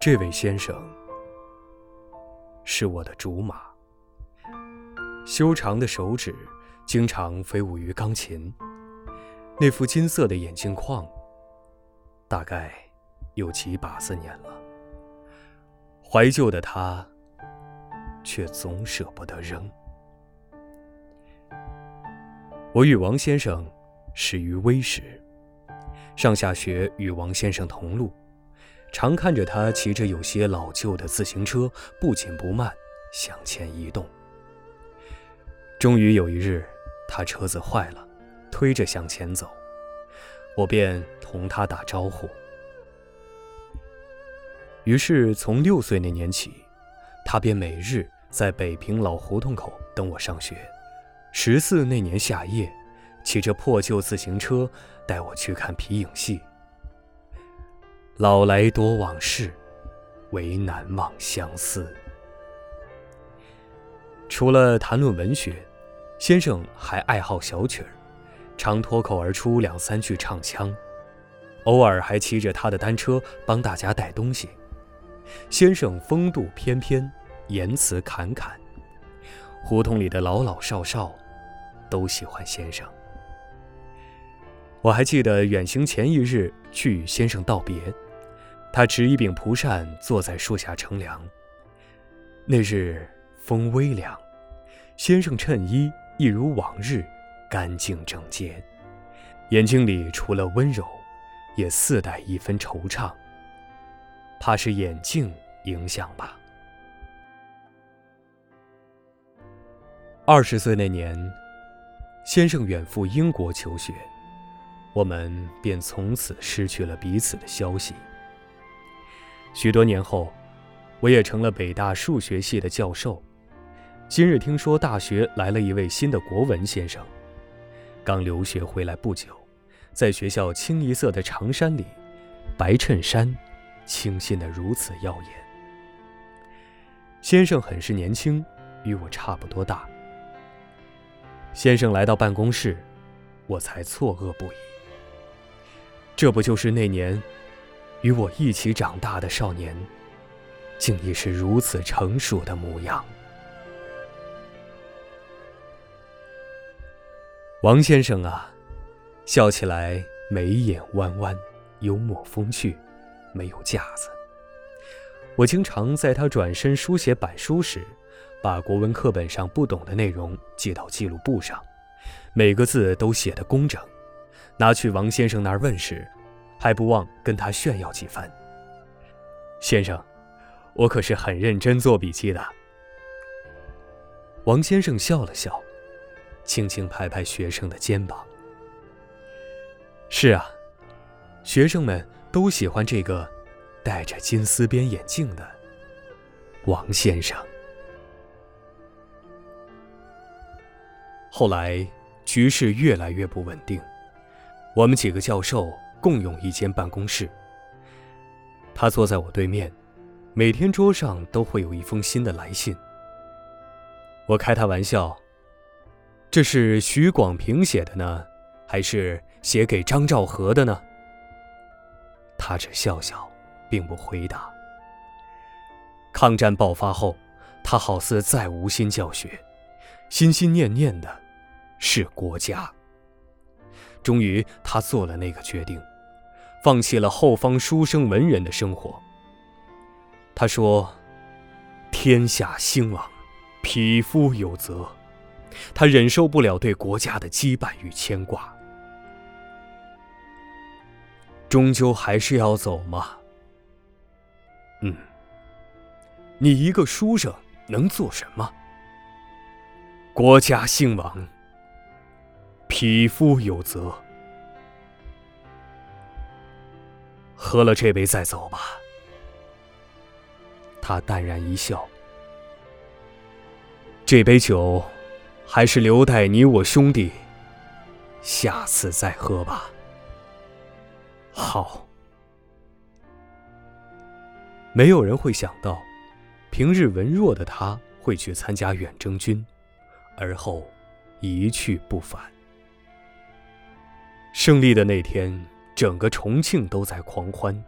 这位先生是我的竹马，修长的手指经常飞舞于钢琴，那副金色的眼镜框，大概有几把子年了。怀旧的他，却总舍不得扔。我与王先生始于微时，上下学与王先生同路，常看着他骑着有些老旧的自行车，不紧不慢向前移动。终于有一日，他车子坏了，推着向前走，我便同他打招呼。于是从六岁那年起，他便每日在北平老胡同口等我上学。十四那年夏夜，骑着破旧自行车带我去看皮影戏。老来多往事，唯难忘相思。除了谈论文学，先生还爱好小曲儿，常脱口而出两三句唱腔，偶尔还骑着他的单车帮大家带东西。先生风度翩翩，言辞侃侃。胡同里的老老少少，都喜欢先生。我还记得远行前一日去与先生道别，他持一柄蒲扇坐在树下乘凉。那日风微凉，先生衬衣一如往日干净整洁，眼睛里除了温柔，也似带一分惆怅。怕是眼镜影响吧。二十岁那年，先生远赴英国求学，我们便从此失去了彼此的消息。许多年后，我也成了北大数学系的教授。今日听说大学来了一位新的国文先生，刚留学回来不久，在学校清一色的长衫里，白衬衫，清新的如此耀眼。先生很是年轻，与我差不多大。先生来到办公室，我才错愕不已。这不就是那年与我一起长大的少年，竟已是如此成熟的模样。王先生啊，笑起来眉眼弯弯，幽默风趣，没有架子。我经常在他转身书写板书时。把国文课本上不懂的内容记到记录簿上，每个字都写得工整。拿去王先生那儿问时，还不忘跟他炫耀几番。先生，我可是很认真做笔记的。王先生笑了笑，轻轻拍拍学生的肩膀。是啊，学生们都喜欢这个戴着金丝边眼镜的王先生。后来局势越来越不稳定，我们几个教授共用一间办公室。他坐在我对面，每天桌上都会有一封新的来信。我开他玩笑：“这是徐广平写的呢，还是写给张兆和的呢？”他只笑笑，并不回答。抗战爆发后，他好似再无心教学，心心念念的。是国家。终于，他做了那个决定，放弃了后方书生文人的生活。他说：“天下兴亡，匹夫有责。”他忍受不了对国家的羁绊与牵挂，终究还是要走吗。嗯，你一个书生能做什么？国家兴亡。匹夫有责，喝了这杯再走吧。他淡然一笑，这杯酒还是留待你我兄弟下次再喝吧。好，没有人会想到，平日文弱的他会去参加远征军，而后一去不返。胜利的那天，整个重庆都在狂欢，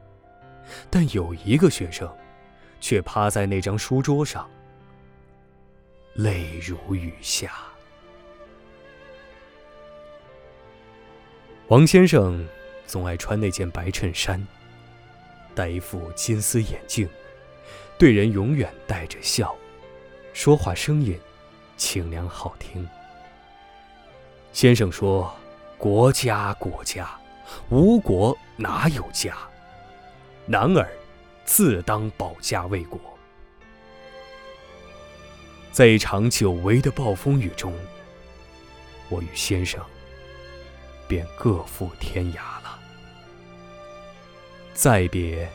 但有一个学生，却趴在那张书桌上，泪如雨下。王先生总爱穿那件白衬衫，戴一副金丝眼镜，对人永远带着笑，说话声音清凉好听。先生说：“国家，国家，无国哪有家？男儿自当保家卫国。”在一场久违的暴风雨中，我与先生便各赴天涯了。再别，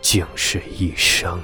竟是一生。